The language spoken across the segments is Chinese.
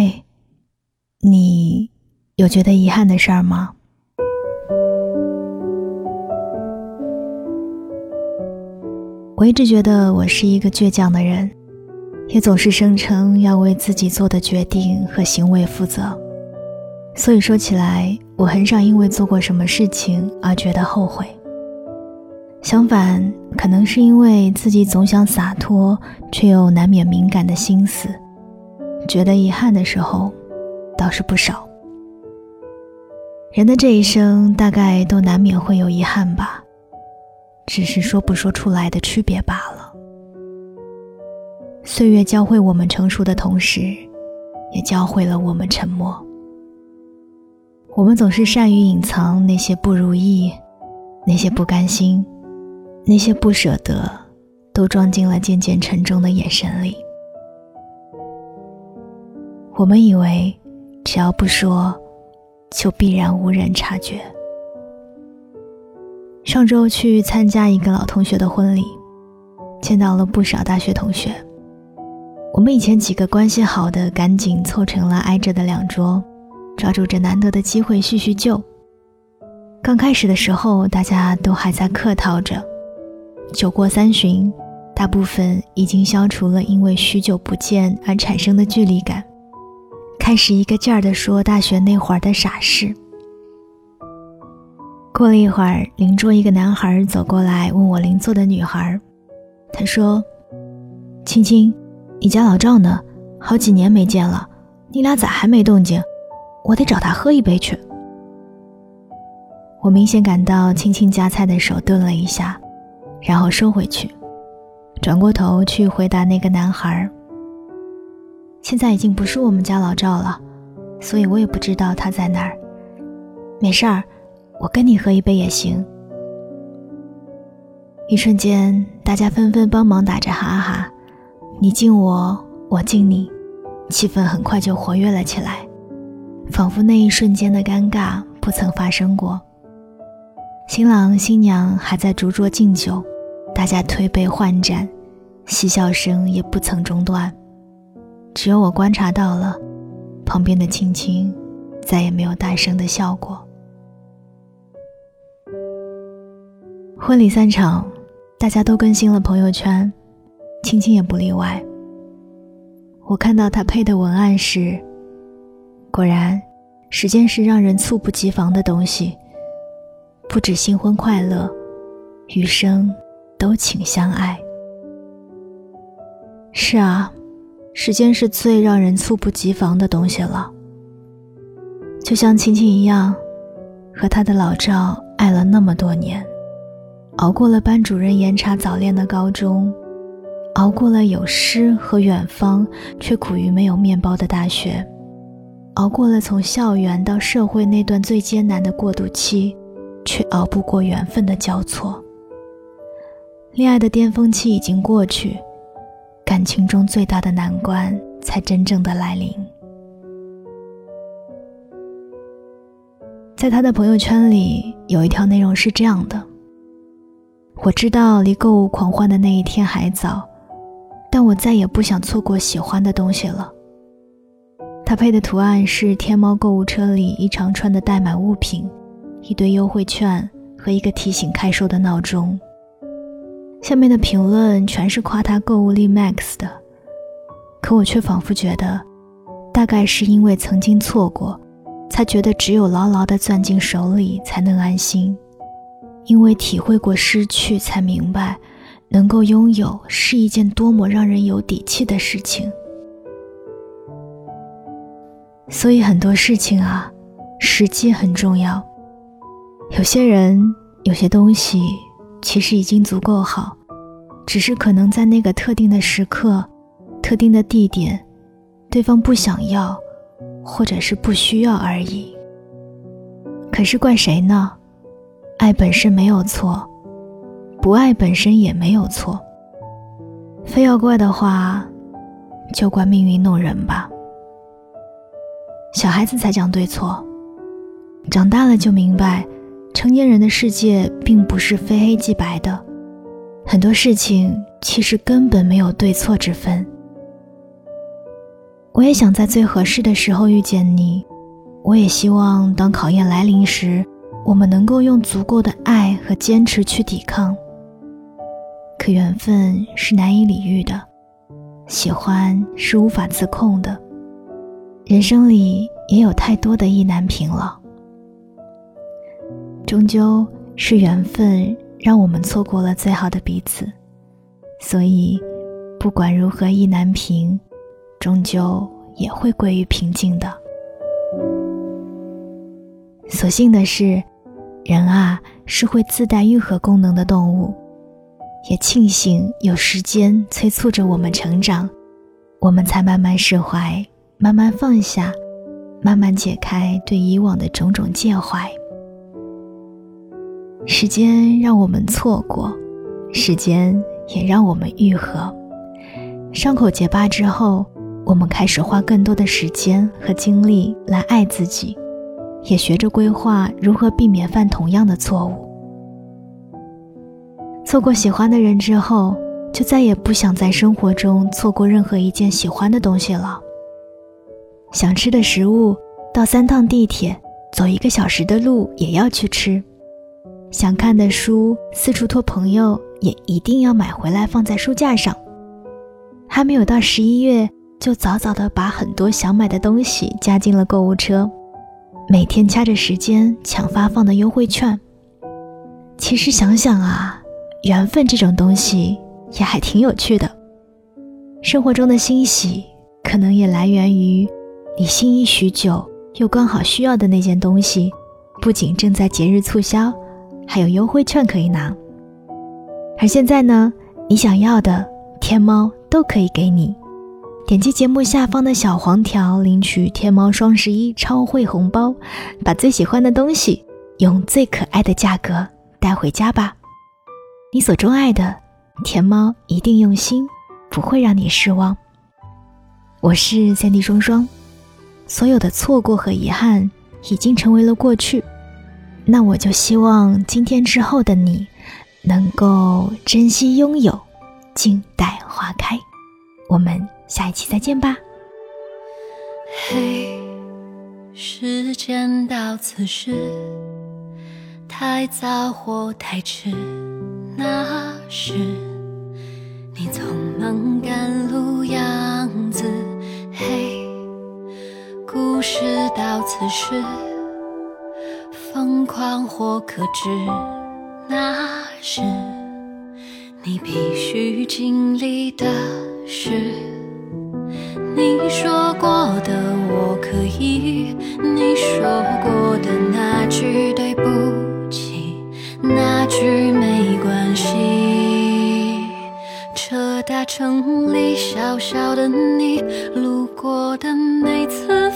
嘿，你有觉得遗憾的事儿吗？我一直觉得我是一个倔强的人，也总是声称要为自己做的决定和行为负责。所以说起来，我很少因为做过什么事情而觉得后悔。相反，可能是因为自己总想洒脱，却又难免敏感的心思。觉得遗憾的时候，倒是不少。人的这一生，大概都难免会有遗憾吧，只是说不说出来的区别罢了。岁月教会我们成熟的同时，也教会了我们沉默。我们总是善于隐藏那些不如意，那些不甘心，那些不舍得，都装进了渐渐沉重的眼神里。我们以为，只要不说，就必然无人察觉。上周去参加一个老同学的婚礼，见到了不少大学同学。我们以前几个关系好的，赶紧凑成了挨着的两桌，抓住这难得的机会叙叙旧。刚开始的时候，大家都还在客套着，酒过三巡，大部分已经消除了因为许久不见而产生的距离感。开始一个劲儿地说大学那会儿的傻事。过了一会儿，邻桌一个男孩走过来问我邻座的女孩，他说：“青青，你家老赵呢？好几年没见了，你俩咋还没动静？我得找他喝一杯去。”我明显感到青青夹菜的手顿了一下，然后收回去，转过头去回答那个男孩。现在已经不是我们家老赵了，所以我也不知道他在哪儿。没事儿，我跟你喝一杯也行。一瞬间，大家纷纷帮忙打着哈哈，你敬我，我敬你，气氛很快就活跃了起来，仿佛那一瞬间的尴尬不曾发生过。新郎新娘还在逐桌敬酒，大家推杯换盏，嬉笑声也不曾中断。只有我观察到了，旁边的青青再也没有大声的笑过。婚礼散场，大家都更新了朋友圈，青青也不例外。我看到他配的文案是：“果然，时间是让人猝不及防的东西，不止新婚快乐，余生都请相爱。”是啊。时间是最让人猝不及防的东西了。就像青青一样，和他的老赵爱了那么多年，熬过了班主任严查早恋的高中，熬过了有诗和远方却苦于没有面包的大学，熬过了从校园到社会那段最艰难的过渡期，却熬不过缘分的交错。恋爱的巅峰期已经过去。感情中最大的难关才真正的来临。在他的朋友圈里，有一条内容是这样的：“我知道离购物狂欢的那一天还早，但我再也不想错过喜欢的东西了。”他配的图案是天猫购物车里一长串的待买物品，一堆优惠券和一个提醒开售的闹钟。下面的评论全是夸他购物力 max 的，可我却仿佛觉得，大概是因为曾经错过，才觉得只有牢牢地攥进手里才能安心；因为体会过失去，才明白，能够拥有是一件多么让人有底气的事情。所以很多事情啊，时机很重要。有些人，有些东西。其实已经足够好，只是可能在那个特定的时刻、特定的地点，对方不想要，或者是不需要而已。可是怪谁呢？爱本身没有错，不爱本身也没有错。非要怪的话，就怪命运弄人吧。小孩子才讲对错，长大了就明白。成年人的世界并不是非黑即白的，很多事情其实根本没有对错之分。我也想在最合适的时候遇见你，我也希望当考验来临时，我们能够用足够的爱和坚持去抵抗。可缘分是难以理喻的，喜欢是无法自控的，人生里也有太多的意难平了。终究是缘分让我们错过了最好的彼此，所以不管如何意难平。终究也会归于平静的。所幸的是，人啊是会自带愈合功能的动物，也庆幸有时间催促着我们成长，我们才慢慢释怀，慢慢放下，慢慢解开对以往的种种介怀。时间让我们错过，时间也让我们愈合。伤口结疤之后。我们开始花更多的时间和精力来爱自己，也学着规划如何避免犯同样的错误。错过喜欢的人之后，就再也不想在生活中错过任何一件喜欢的东西了。想吃的食物，到三趟地铁，走一个小时的路也要去吃；想看的书，四处托朋友也一定要买回来放在书架上。还没有到十一月。就早早的把很多想买的东西加进了购物车，每天掐着时间抢发放的优惠券。其实想想啊，缘分这种东西也还挺有趣的。生活中的欣喜，可能也来源于你心仪许久又刚好需要的那件东西，不仅正在节日促销，还有优惠券可以拿。而现在呢，你想要的，天猫都可以给你。点击节目下方的小黄条，领取天猫双十一超惠红包，把最喜欢的东西用最可爱的价格带回家吧！你所钟爱的，天猫一定用心，不会让你失望。我是三 D 双双，所有的错过和遗憾已经成为了过去，那我就希望今天之后的你，能够珍惜拥有，静待花开。我们。下一期再见吧。嘿，时间到此时，太早或太迟，那是你匆忙赶路样子。嘿，故事到此时，疯狂或克制，那是你必须经历的事。你说过的我可以，你说过的那句对不起，那句没关系。这大城里小小的你，路过的每次，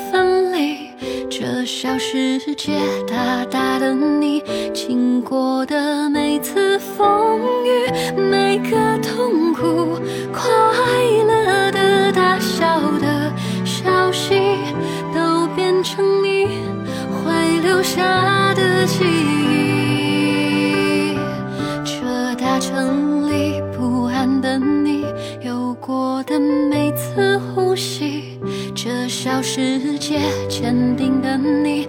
小世界大大的你，经过的每次风雨，每个痛苦快乐的大小。都变成你会留下的记忆。世界坚定的你，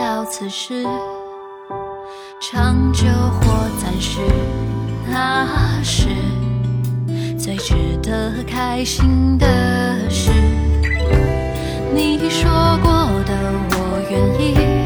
到此时，长久或暂时，那是最值得开心的事。你说过的，我愿意。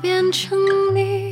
变成你。